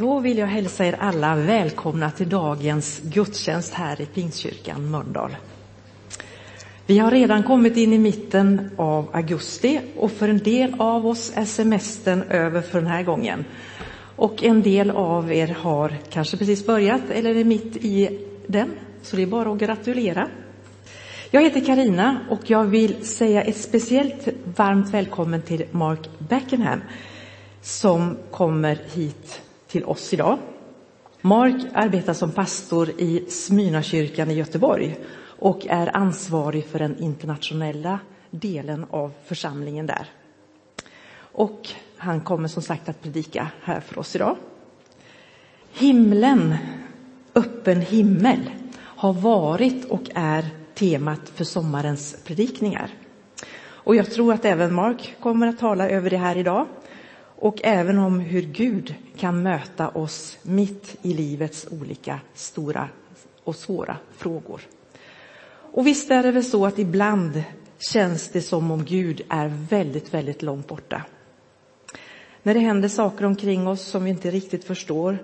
Då vill jag hälsa er alla välkomna till dagens gudstjänst här i Pingstkyrkan Mölndal. Vi har redan kommit in i mitten av augusti och för en del av oss är semestern över för den här gången. Och en del av er har kanske precis börjat eller är mitt i den, så det är bara att gratulera. Jag heter Karina och jag vill säga ett speciellt varmt välkommen till Mark Beckenham som kommer hit till oss idag. Mark arbetar som pastor i Smyrnakyrkan i Göteborg och är ansvarig för den internationella delen av församlingen där. Och han kommer som sagt att predika här för oss idag. Himlen, öppen himmel, har varit och är temat för sommarens predikningar. Och jag tror att även Mark kommer att tala över det här idag och även om hur Gud kan möta oss mitt i livets olika stora och svåra frågor. Och visst är det väl så att ibland känns det som om Gud är väldigt, väldigt långt borta. När det händer saker omkring oss som vi inte riktigt förstår.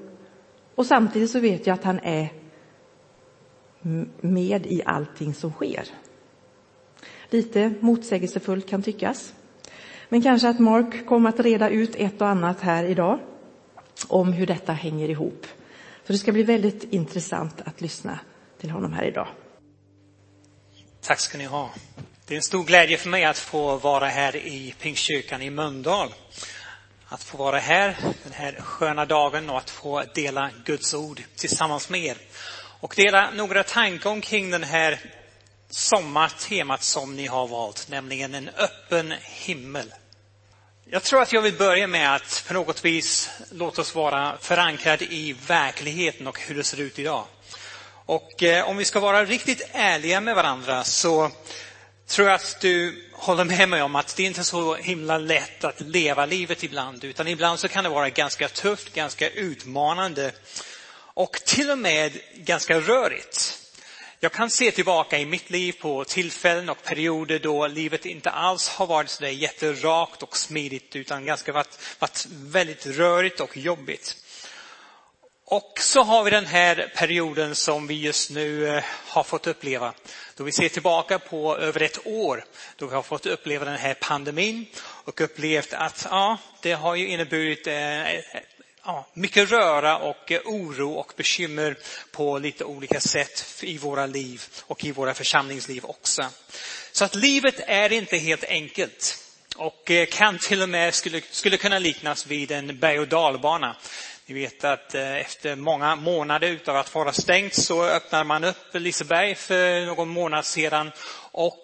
Och samtidigt så vet jag att han är med i allting som sker. Lite motsägelsefullt kan tyckas. Men kanske att Mark kommer att reda ut ett och annat här idag om hur detta hänger ihop. För det ska bli väldigt intressant att lyssna till honom här idag. Tack ska ni ha. Det är en stor glädje för mig att få vara här i Pingstkyrkan i Mölndal. Att få vara här den här sköna dagen och att få dela Guds ord tillsammans med er. Och dela några tankar omkring den här sommartemat som ni har valt, nämligen en öppen himmel. Jag tror att jag vill börja med att på något vis låta oss vara förankrade i verkligheten och hur det ser ut idag. Och eh, om vi ska vara riktigt ärliga med varandra så tror jag att du håller med mig om att det inte är så himla lätt att leva livet ibland, utan ibland så kan det vara ganska tufft, ganska utmanande och till och med ganska rörigt. Jag kan se tillbaka i mitt liv på tillfällen och perioder då livet inte alls har varit så där jätterakt och smidigt utan ganska varit, varit väldigt rörigt och jobbigt. Och så har vi den här perioden som vi just nu eh, har fått uppleva. Då vi ser tillbaka på över ett år då vi har fått uppleva den här pandemin och upplevt att ja, det har ju inneburit eh, ja, mycket röra och eh, oro och bekymmer på lite olika sätt i våra liv och i våra församlingsliv också. Så att livet är inte helt enkelt och eh, kan till och med skulle, skulle kunna liknas vid en berg och dalbana. Ni vet att eh, efter många månader utav att vara stängt så öppnar man upp Liseberg för någon månad sedan och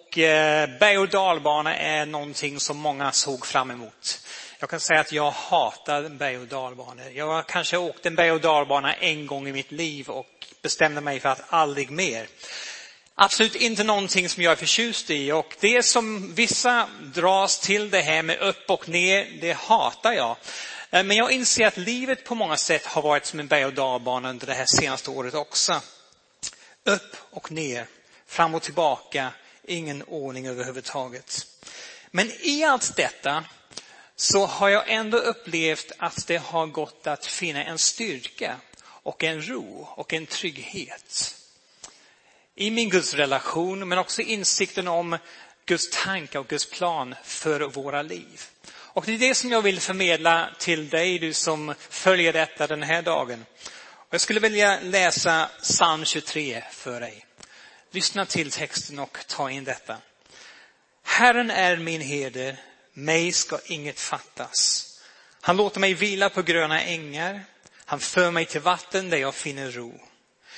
berg och dalbana är någonting som många såg fram emot. Jag kan säga att jag hatar berg och dalbanor. Jag har kanske åkt en berg och dalbana en gång i mitt liv och bestämde mig för att aldrig mer. Absolut inte någonting som jag är förtjust i och det som vissa dras till det här med upp och ner, det hatar jag. Eh, men jag inser att livet på många sätt har varit som en berg och dalbana under det här senaste året också. Upp och ner, fram och tillbaka, ingen ordning överhuvudtaget. Men i allt detta så har jag ändå upplevt att det har gått att finna en styrka och en ro och en trygghet. I min Guds relation, men också insikten om Guds tanke och Guds plan för våra liv. Och det är det som jag vill förmedla till dig, du som följer detta den här dagen. Och jag skulle vilja läsa psalm 23 för dig. Lyssna till texten och ta in detta. Herren är min herde, mig ska inget fattas. Han låter mig vila på gröna ängar. Han för mig till vatten där jag finner ro.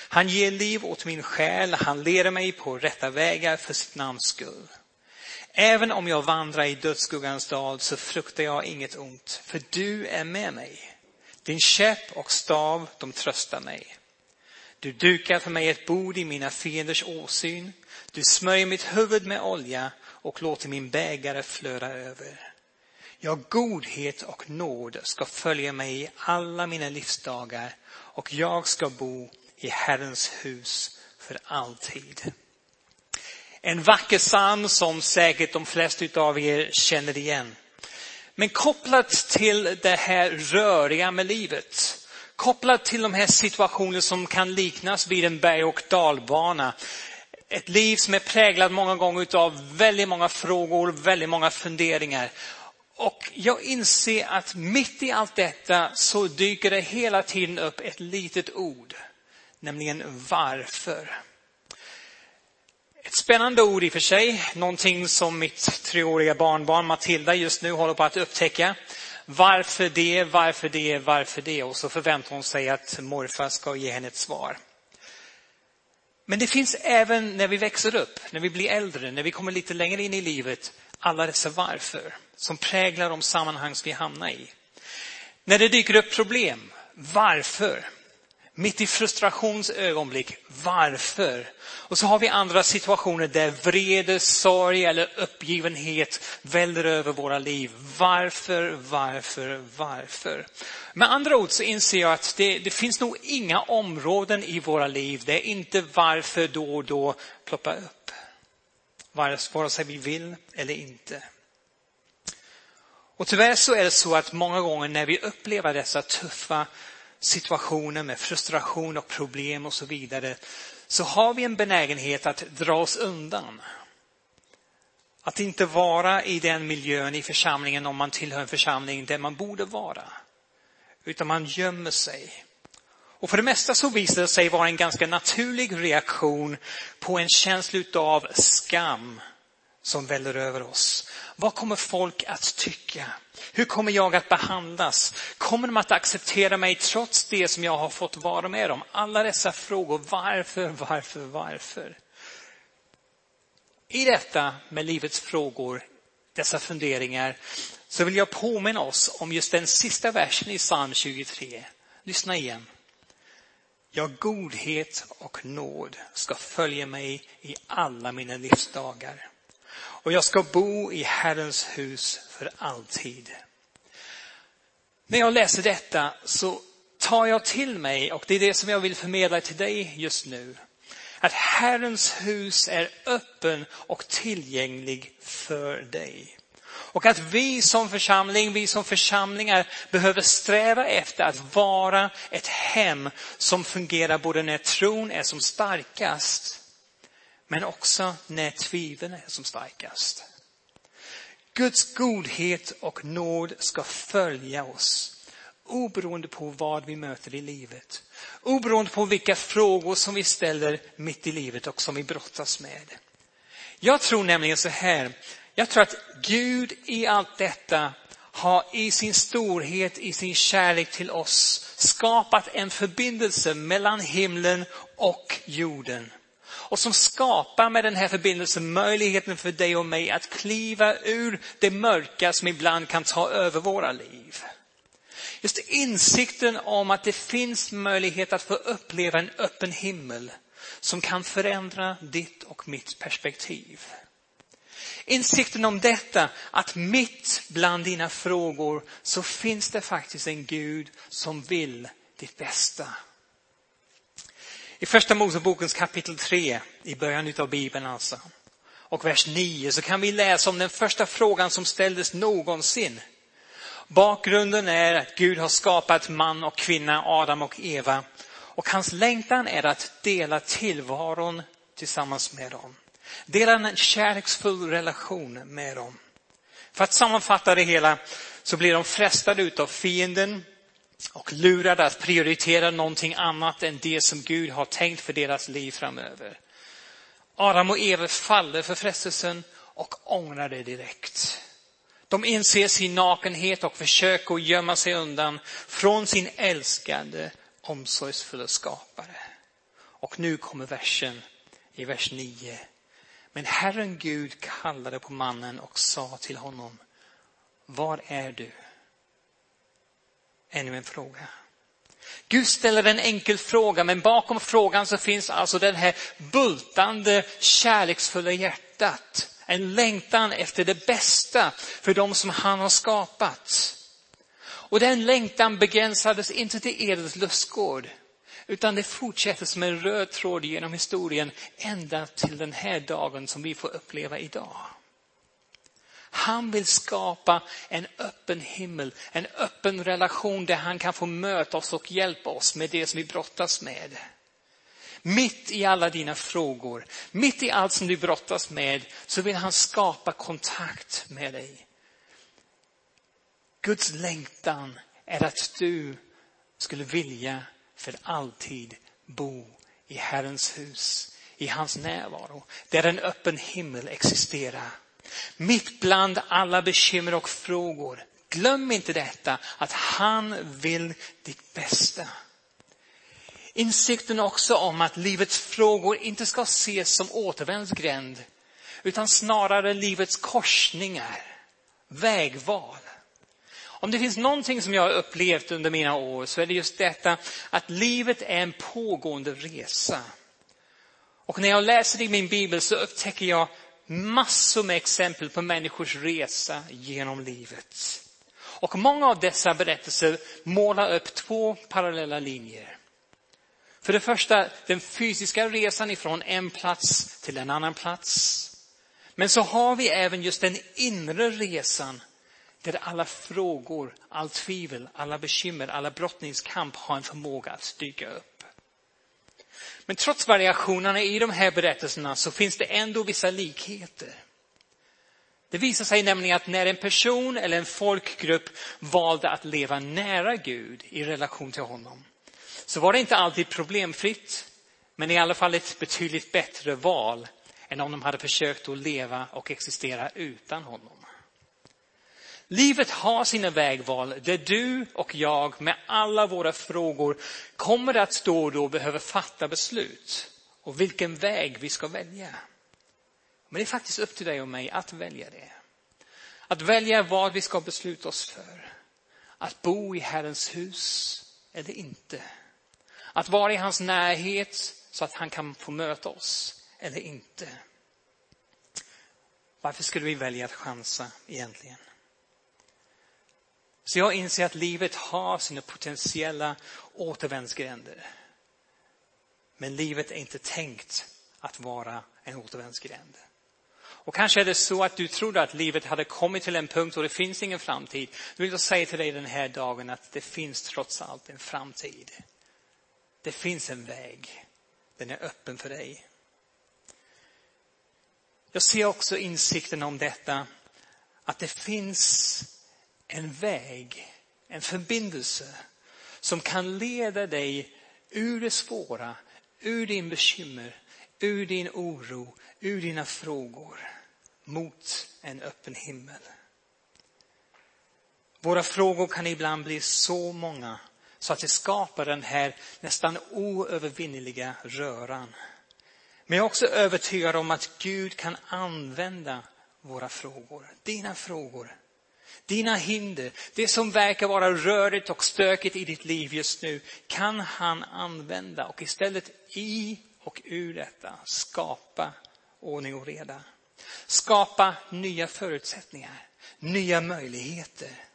Han ger liv åt min själ. Han leder mig på rätta vägar för sitt namns skull. Även om jag vandrar i dödsskuggans dal så fruktar jag inget ont, för du är med mig. Din käpp och stav, de tröstar mig. Du dukar för mig ett bord i mina fienders åsyn. Du smörjer mitt huvud med olja och låter min bägare flöda över. Ja, godhet och nåd ska följa mig i alla mina livsdagar och jag ska bo i Herrens hus för alltid. En vacker psalm som säkert de flesta av er känner igen. Men kopplat till det här röriga med livet, Kopplat till de här situationer som kan liknas vid en berg och dalbana. Ett liv som är präglat många gånger av väldigt många frågor, väldigt många funderingar. Och jag inser att mitt i allt detta så dyker det hela tiden upp ett litet ord, nämligen varför. Ett spännande ord i och för sig, någonting som mitt treåriga barnbarn Matilda just nu håller på att upptäcka. Varför det, varför det, varför det? Och så förväntar hon sig att morfar ska ge henne ett svar. Men det finns även när vi växer upp, när vi blir äldre, när vi kommer lite längre in i livet, alla dessa varför som präglar de sammanhang som vi hamnar i. När det dyker upp problem, varför? Mitt i frustrationsögonblick, varför? Och så har vi andra situationer där vrede, sorg eller uppgivenhet väller över våra liv. Varför, varför, varför? Med andra ord så inser jag att det, det finns nog inga områden i våra liv där inte varför då och då ploppar upp. Vare sig vi vill eller inte. Och tyvärr så är det så att många gånger när vi upplever dessa tuffa situationer med frustration och problem och så vidare, så har vi en benägenhet att dra oss undan. Att inte vara i den miljön i församlingen om man tillhör en församling där man borde vara. Utan man gömmer sig. Och för det mesta så visar det sig vara en ganska naturlig reaktion på en känsla av skam som väller över oss. Vad kommer folk att tycka? Hur kommer jag att behandlas? Kommer de att acceptera mig trots det som jag har fått vara med om? Alla dessa frågor, varför, varför, varför? I detta med livets frågor, dessa funderingar, så vill jag påminna oss om just den sista versen i psalm 23. Lyssna igen. Ja, godhet och nåd ska följa mig i alla mina livsdagar och jag ska bo i Herrens hus för alltid. När jag läser detta så tar jag till mig, och det är det som jag vill förmedla till dig just nu, att Herrens hus är öppen och tillgänglig för dig. Och att vi som församling, vi som församlingar behöver sträva efter att vara ett hem som fungerar både när tron är som starkast men också när tvivlen är som starkast. Guds godhet och nåd ska följa oss oberoende på vad vi möter i livet. Oberoende på vilka frågor som vi ställer mitt i livet och som vi brottas med. Jag tror nämligen så här, jag tror att Gud i allt detta har i sin storhet, i sin kärlek till oss skapat en förbindelse mellan himlen och jorden och som skapar med den här förbindelsen möjligheten för dig och mig att kliva ur det mörka som ibland kan ta över våra liv. Just insikten om att det finns möjlighet att få uppleva en öppen himmel som kan förändra ditt och mitt perspektiv. Insikten om detta, att mitt bland dina frågor så finns det faktiskt en Gud som vill ditt bästa. I första Mosebokens kapitel 3, i början av Bibeln alltså, och vers 9 så kan vi läsa om den första frågan som ställdes någonsin. Bakgrunden är att Gud har skapat man och kvinna, Adam och Eva. Och hans längtan är att dela tillvaron tillsammans med dem. Dela en kärleksfull relation med dem. För att sammanfatta det hela så blir de frestade utav fienden och lurade att prioritera någonting annat än det som Gud har tänkt för deras liv framöver. Adam och Eva faller för frestelsen och ångrar det direkt. De inser sin nakenhet och försöker gömma sig undan från sin älskade, omsorgsfulla skapare. Och nu kommer versen i vers 9. Men Herren Gud kallade på mannen och sa till honom, var är du? Ännu en fråga. Gud ställer en enkel fråga, men bakom frågan så finns alltså den här bultande, kärleksfulla hjärtat. En längtan efter det bästa för de som han har skapat. Och den längtan begränsades inte till Edens lustgård, utan det fortsätter som en röd tråd genom historien ända till den här dagen som vi får uppleva idag. Han vill skapa en öppen himmel, en öppen relation där han kan få möta oss och hjälpa oss med det som vi brottas med. Mitt i alla dina frågor, mitt i allt som du brottas med, så vill han skapa kontakt med dig. Guds längtan är att du skulle vilja för alltid bo i Herrens hus, i hans närvaro, där en öppen himmel existerar. Mitt bland alla bekymmer och frågor, glöm inte detta, att han vill ditt bästa. Insikten också om att livets frågor inte ska ses som återvändsgränd, utan snarare livets korsningar, vägval. Om det finns någonting som jag har upplevt under mina år så är det just detta att livet är en pågående resa. Och när jag läser i min bibel så upptäcker jag massor med exempel på människors resa genom livet. Och många av dessa berättelser målar upp två parallella linjer. För det första den fysiska resan ifrån en plats till en annan plats. Men så har vi även just den inre resan där alla frågor, all tvivel, alla bekymmer, alla brottningskamp har en förmåga att dyka upp. Men trots variationerna i de här berättelserna så finns det ändå vissa likheter. Det visar sig nämligen att när en person eller en folkgrupp valde att leva nära Gud i relation till honom så var det inte alltid problemfritt, men i alla fall ett betydligt bättre val än om de hade försökt att leva och existera utan honom. Livet har sina vägval där du och jag med alla våra frågor kommer att stå och då behöva fatta beslut och vilken väg vi ska välja. Men det är faktiskt upp till dig och mig att välja det. Att välja vad vi ska besluta oss för. Att bo i Herrens hus eller inte. Att vara i hans närhet så att han kan få möta oss eller inte. Varför skulle vi välja att chansa egentligen? Så jag inser att livet har sina potentiella återvändsgränder. Men livet är inte tänkt att vara en återvändsgränd. Och kanske är det så att du trodde att livet hade kommit till en punkt och det finns ingen framtid. Nu vill jag säga till dig den här dagen att det finns trots allt en framtid. Det finns en väg. Den är öppen för dig. Jag ser också insikten om detta, att det finns en väg, en förbindelse som kan leda dig ur det svåra, ur din bekymmer, ur din oro, ur dina frågor mot en öppen himmel. Våra frågor kan ibland bli så många så att det skapar den här nästan oövervinneliga röran. Men jag är också övertygad om att Gud kan använda våra frågor, dina frågor, dina hinder, det som verkar vara rörigt och stökigt i ditt liv just nu, kan han använda och istället i och ur detta skapa ordning och reda. Skapa nya förutsättningar, nya möjligheter.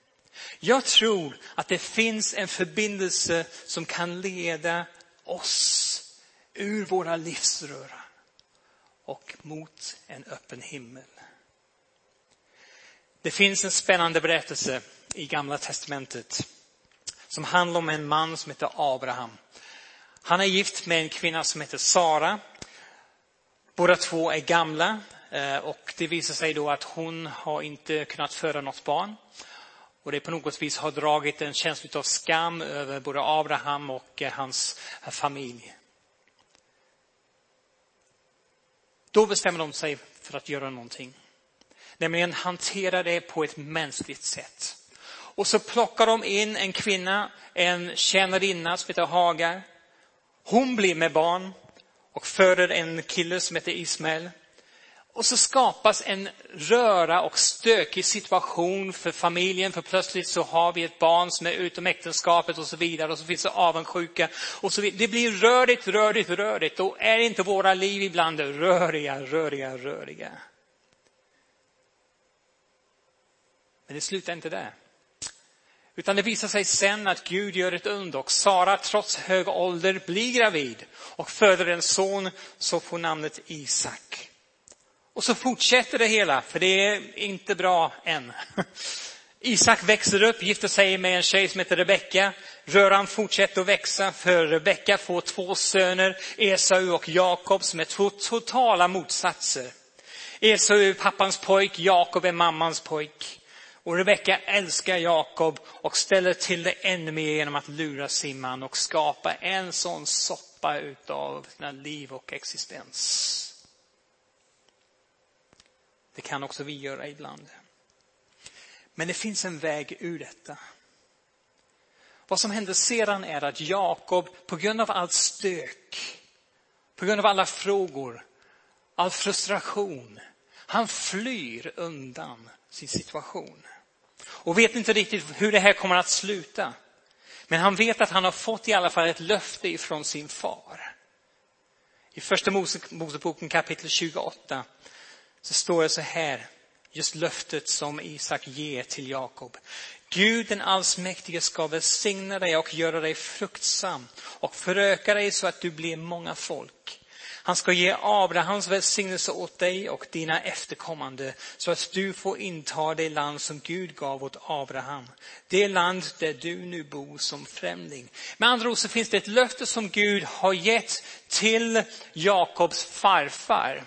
Jag tror att det finns en förbindelse som kan leda oss ur våra livsröra och mot en öppen himmel. Det finns en spännande berättelse i Gamla testamentet som handlar om en man som heter Abraham. Han är gift med en kvinna som heter Sara. Båda två är gamla eh, och det visar sig då att hon har inte kunnat föda något barn. Och det på något vis har dragit en känsla av skam över både Abraham och eh, hans eh, familj. Då bestämmer de sig för att göra någonting. Nämligen hantera det på ett mänskligt sätt. Och så plockar de in en kvinna, en tjänarinna som heter Hagar. Hon blir med barn och föder en kille som heter Ismael. Och så skapas en röra och stökig situation för familjen, för plötsligt så har vi ett barn som är utom äktenskapet och så vidare och så finns det avundsjuka och så vidare. Det blir rörigt, rörigt, rörigt och är inte våra liv ibland röriga, röriga, röriga? Men det slutar inte där. Utan det visar sig sen att Gud gör ett under och Sara trots hög ålder blir gravid och föder en son som får namnet Isak. Och så fortsätter det hela, för det är inte bra än. Isak växer upp, gifter sig med en tjej som heter Rebecka. Röran fortsätter att växa, för Rebecka får två söner, Esau och Jakob, som är två totala motsatser. Esau är pappans pojk, Jakob är mammans pojk. Och Rebecka älskar Jakob och ställer till det ännu mer genom att lura sin man och skapa en sån soppa utav sina liv och existens. Det kan också vi göra ibland. Men det finns en väg ur detta. Vad som händer sedan är att Jakob, på grund av allt stök, på grund av alla frågor, all frustration, han flyr undan sin situation. Och vet inte riktigt hur det här kommer att sluta. Men han vet att han har fått i alla fall ett löfte ifrån sin far. I första Moseboken kapitel 28 så står det så här, just löftet som Isak ger till Jakob. Gud den allsmäktige ska välsigna dig och göra dig fruktsam och föröka dig så att du blir många folk. Han ska ge Abrahams välsignelse åt dig och dina efterkommande så att du får inta det land som Gud gav åt Abraham. Det land där du nu bor som främling. Med andra ord så finns det ett löfte som Gud har gett till Jakobs farfar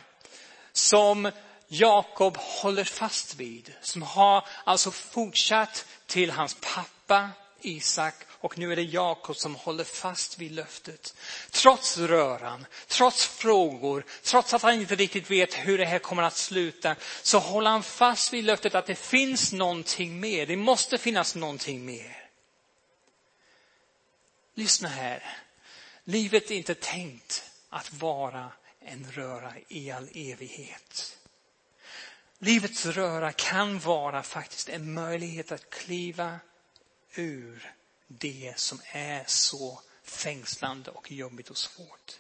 som Jakob håller fast vid, som har alltså fortsatt till hans pappa Isak och nu är det Jakob som håller fast vid löftet. Trots röran, trots frågor, trots att han inte riktigt vet hur det här kommer att sluta, så håller han fast vid löftet att det finns någonting mer. Det måste finnas någonting mer. Lyssna här. Livet är inte tänkt att vara en röra i all evighet. Livets röra kan vara faktiskt en möjlighet att kliva ur det som är så fängslande och jobbigt och svårt.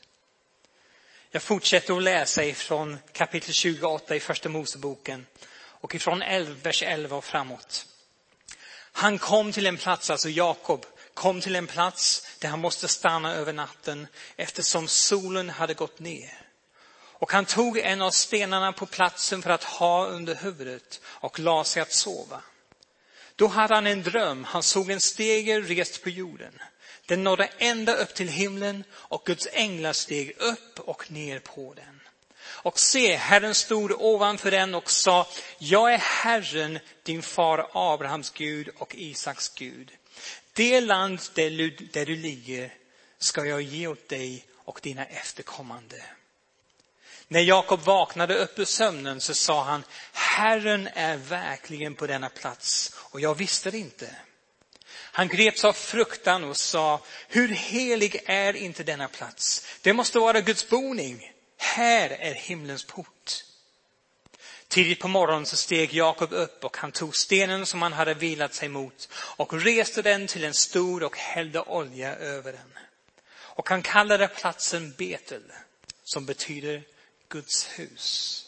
Jag fortsätter att läsa ifrån kapitel 28 i första Moseboken och ifrån 11, vers 11 och framåt. Han kom till en plats, alltså Jakob, kom till en plats där han måste stanna över natten eftersom solen hade gått ner. Och han tog en av stenarna på platsen för att ha under huvudet och la sig att sova. Då hade han en dröm. Han såg en stege rest på jorden. Den nådde ända upp till himlen och Guds änglar steg upp och ner på den. Och se, Herren stod ovanför den och sa, jag är Herren, din far Abrahams Gud och Isaks Gud. Det land där du, där du ligger ska jag ge åt dig och dina efterkommande. När Jakob vaknade upp ur sömnen så sa han, Herren är verkligen på denna plats och jag visste det inte. Han greps av fruktan och sa, hur helig är inte denna plats? Det måste vara Guds boning. Här är himlens port. Tidigt på morgonen så steg Jakob upp och han tog stenen som han hade vilat sig mot och reste den till en stor och hällde olja över den. Och han kallade platsen Betel, som betyder Guds hus.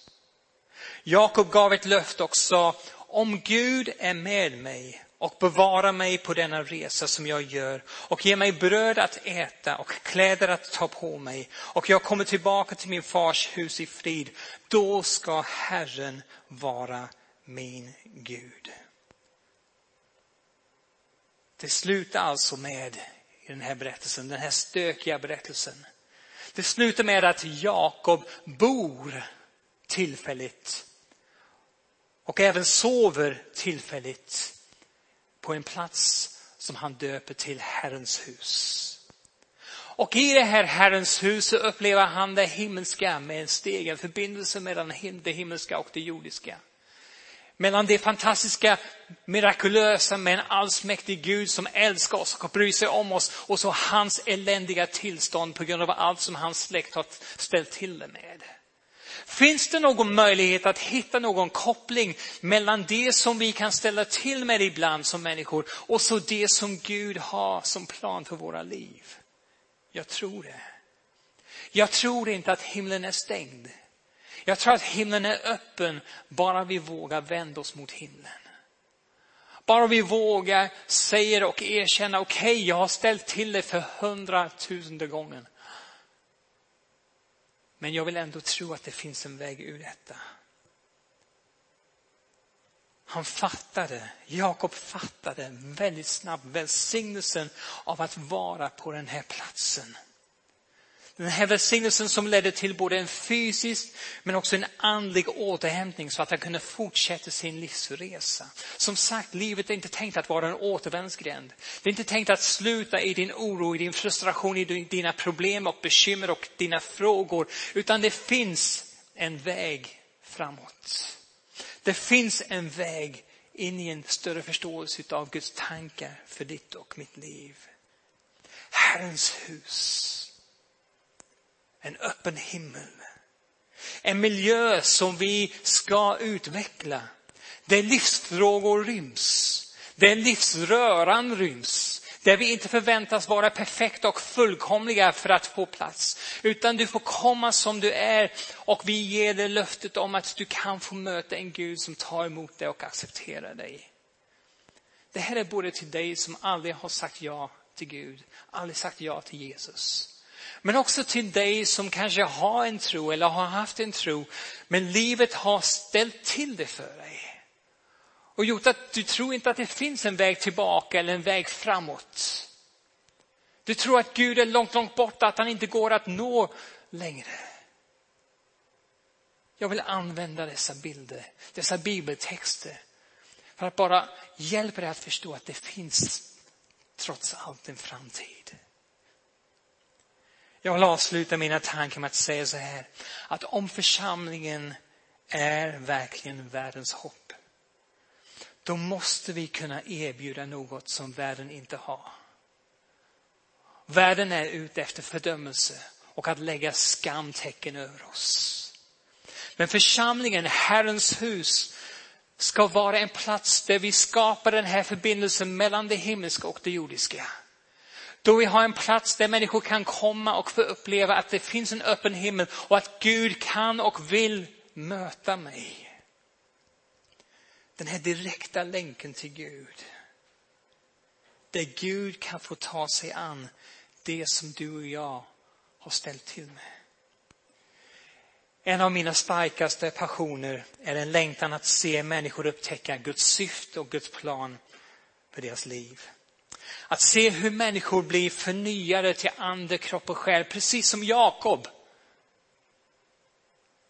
Jakob gav ett löfte och sa, om Gud är med mig och bevarar mig på denna resa som jag gör och ger mig bröd att äta och kläder att ta på mig och jag kommer tillbaka till min fars hus i frid, då ska Herren vara min Gud. Det slutar alltså med, i den här berättelsen, den här stökiga berättelsen, det slutar med att Jakob bor tillfälligt och även sover tillfälligt på en plats som han döper till Herrens hus. Och i det här Herrens hus så upplever han det himmelska med en stegen förbindelse mellan det himmelska och det jordiska mellan det fantastiska, mirakulösa med en allsmäktig Gud som älskar oss och bryr sig om oss och så hans eländiga tillstånd på grund av allt som hans släkt har ställt till det med. Finns det någon möjlighet att hitta någon koppling mellan det som vi kan ställa till med ibland som människor och så det som Gud har som plan för våra liv? Jag tror det. Jag tror inte att himlen är stängd. Jag tror att himlen är öppen bara vi vågar vända oss mot himlen. Bara vi vågar säga och erkänna, okej, okay, jag har ställt till det för hundratusende gången. Men jag vill ändå tro att det finns en väg ur detta. Han fattade, Jakob fattade väldigt snabbt välsignelsen av att vara på den här platsen. Den här välsignelsen som ledde till både en fysisk men också en andlig återhämtning så att han kunde fortsätta sin livsresa. Som sagt, livet är inte tänkt att vara en återvändsgränd. Det är inte tänkt att sluta i din oro, i din frustration, i dina problem och bekymmer och dina frågor. Utan det finns en väg framåt. Det finns en väg in i en större förståelse av Guds tankar för ditt och mitt liv. Herrens hus en öppen himmel. En miljö som vi ska utveckla. Där livsfrågor ryms. Där livsröran ryms. Där vi inte förväntas vara perfekta och fullkomliga för att få plats. Utan du får komma som du är och vi ger dig löftet om att du kan få möta en Gud som tar emot dig och accepterar dig. Det här är både till dig som aldrig har sagt ja till Gud, aldrig sagt ja till Jesus. Men också till dig som kanske har en tro eller har haft en tro, men livet har ställt till det för dig. Och gjort att du tror inte att det finns en väg tillbaka eller en väg framåt. Du tror att Gud är långt, långt borta, att han inte går att nå längre. Jag vill använda dessa bilder, dessa bibeltexter för att bara hjälpa dig att förstå att det finns trots allt en framtid. Jag vill avsluta mina tankar med att säga så här, att om församlingen är verkligen världens hopp, då måste vi kunna erbjuda något som världen inte har. Världen är ute efter fördömelse och att lägga skamtecken över oss. Men församlingen, Herrens hus, ska vara en plats där vi skapar den här förbindelsen mellan det himmelska och det jordiska. Då vi har en plats där människor kan komma och få uppleva att det finns en öppen himmel och att Gud kan och vill möta mig. Den här direkta länken till Gud. Där Gud kan få ta sig an det som du och jag har ställt till med. En av mina starkaste passioner är en längtan att se människor upptäcka Guds syfte och Guds plan för deras liv. Att se hur människor blir förnyade till ande, kropp och själ, precis som Jakob.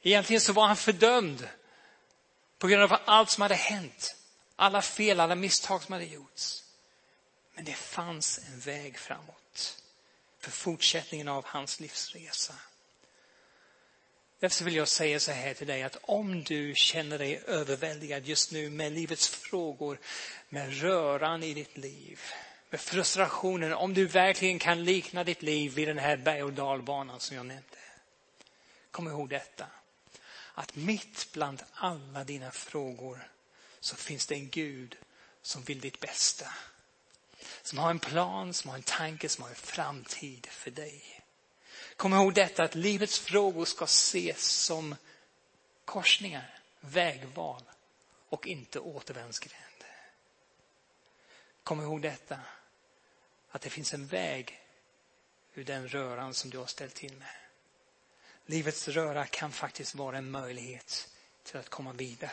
Egentligen så var han fördömd på grund av allt som hade hänt. Alla fel, alla misstag som hade gjorts. Men det fanns en väg framåt för fortsättningen av hans livsresa. Därför vill jag säga så här till dig att om du känner dig överväldigad just nu med livets frågor, med röran i ditt liv, med frustrationen, om du verkligen kan likna ditt liv vid den här berg och dalbanan som jag nämnde. Kom ihåg detta, att mitt bland alla dina frågor så finns det en Gud som vill ditt bästa. Som har en plan, som har en tanke, som har en framtid för dig. Kom ihåg detta att livets frågor ska ses som korsningar, vägval och inte återvändsgränd. Kom ihåg detta att det finns en väg ur den röran som du har ställt till med. Livets röra kan faktiskt vara en möjlighet till att komma vidare.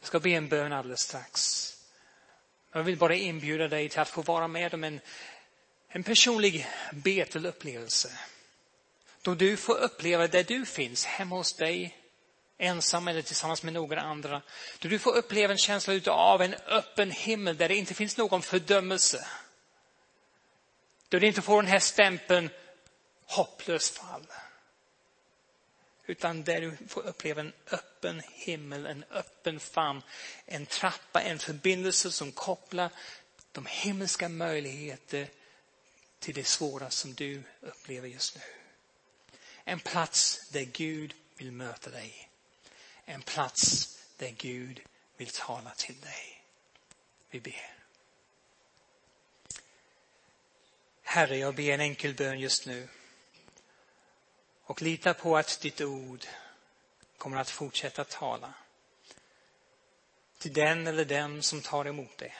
Jag ska be en bön alldeles strax. Jag vill bara inbjuda dig till att få vara med om en, en personlig Betelupplevelse. Då du får uppleva där du finns, hemma hos dig, ensam eller tillsammans med några andra. Då du får uppleva en känsla av en öppen himmel där det inte finns någon fördömelse. Då du inte får den här stämpeln hopplös fall. Utan där du får uppleva en öppen himmel, en öppen famn, en trappa, en förbindelse som kopplar de himmelska möjligheter till det svåra som du upplever just nu. En plats där Gud vill möta dig en plats där Gud vill tala till dig. Vi ber. Herre, jag ber en enkel bön just nu och lita på att ditt ord kommer att fortsätta tala till den eller den som tar emot det.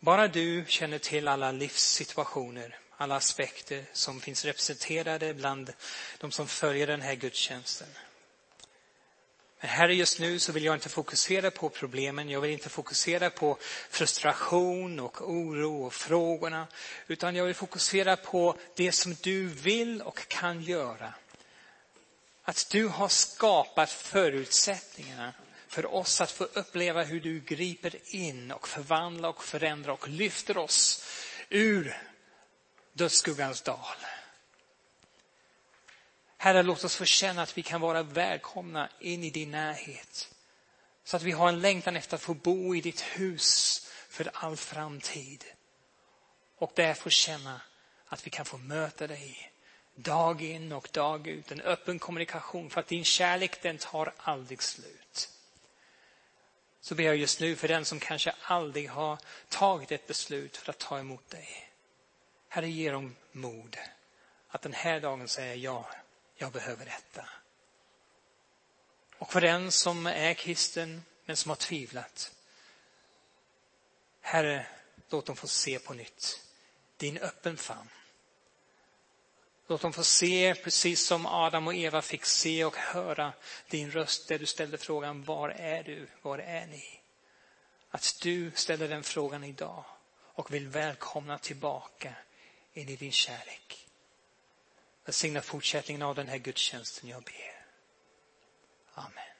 Bara du känner till alla livssituationer, alla aspekter som finns representerade bland de som följer den här gudstjänsten. Men här just nu så vill jag inte fokusera på problemen, jag vill inte fokusera på frustration och oro och frågorna, utan jag vill fokusera på det som du vill och kan göra. Att du har skapat förutsättningarna för oss att få uppleva hur du griper in och förvandlar och förändrar och lyfter oss ur dödsskuggans dal. Herre, låt oss få känna att vi kan vara välkomna in i din närhet. Så att vi har en längtan efter att få bo i ditt hus för all framtid. Och där få känna att vi kan få möta dig dag in och dag ut. En öppen kommunikation för att din kärlek den tar aldrig slut. Så ber jag just nu för den som kanske aldrig har tagit ett beslut för att ta emot dig. Herre, ge dem mod att den här dagen säga ja, jag behöver detta. Och för den som är kristen men som har tvivlat. Herre, låt dem få se på nytt din öppen famn. Låt dem få se, precis som Adam och Eva fick se och höra din röst där du ställde frågan, var är du, var är ni? Att du ställer den frågan idag och vill välkomna tillbaka in i din kärlek. Välsigna fortsättningen av den här gudstjänsten jag ber. Amen.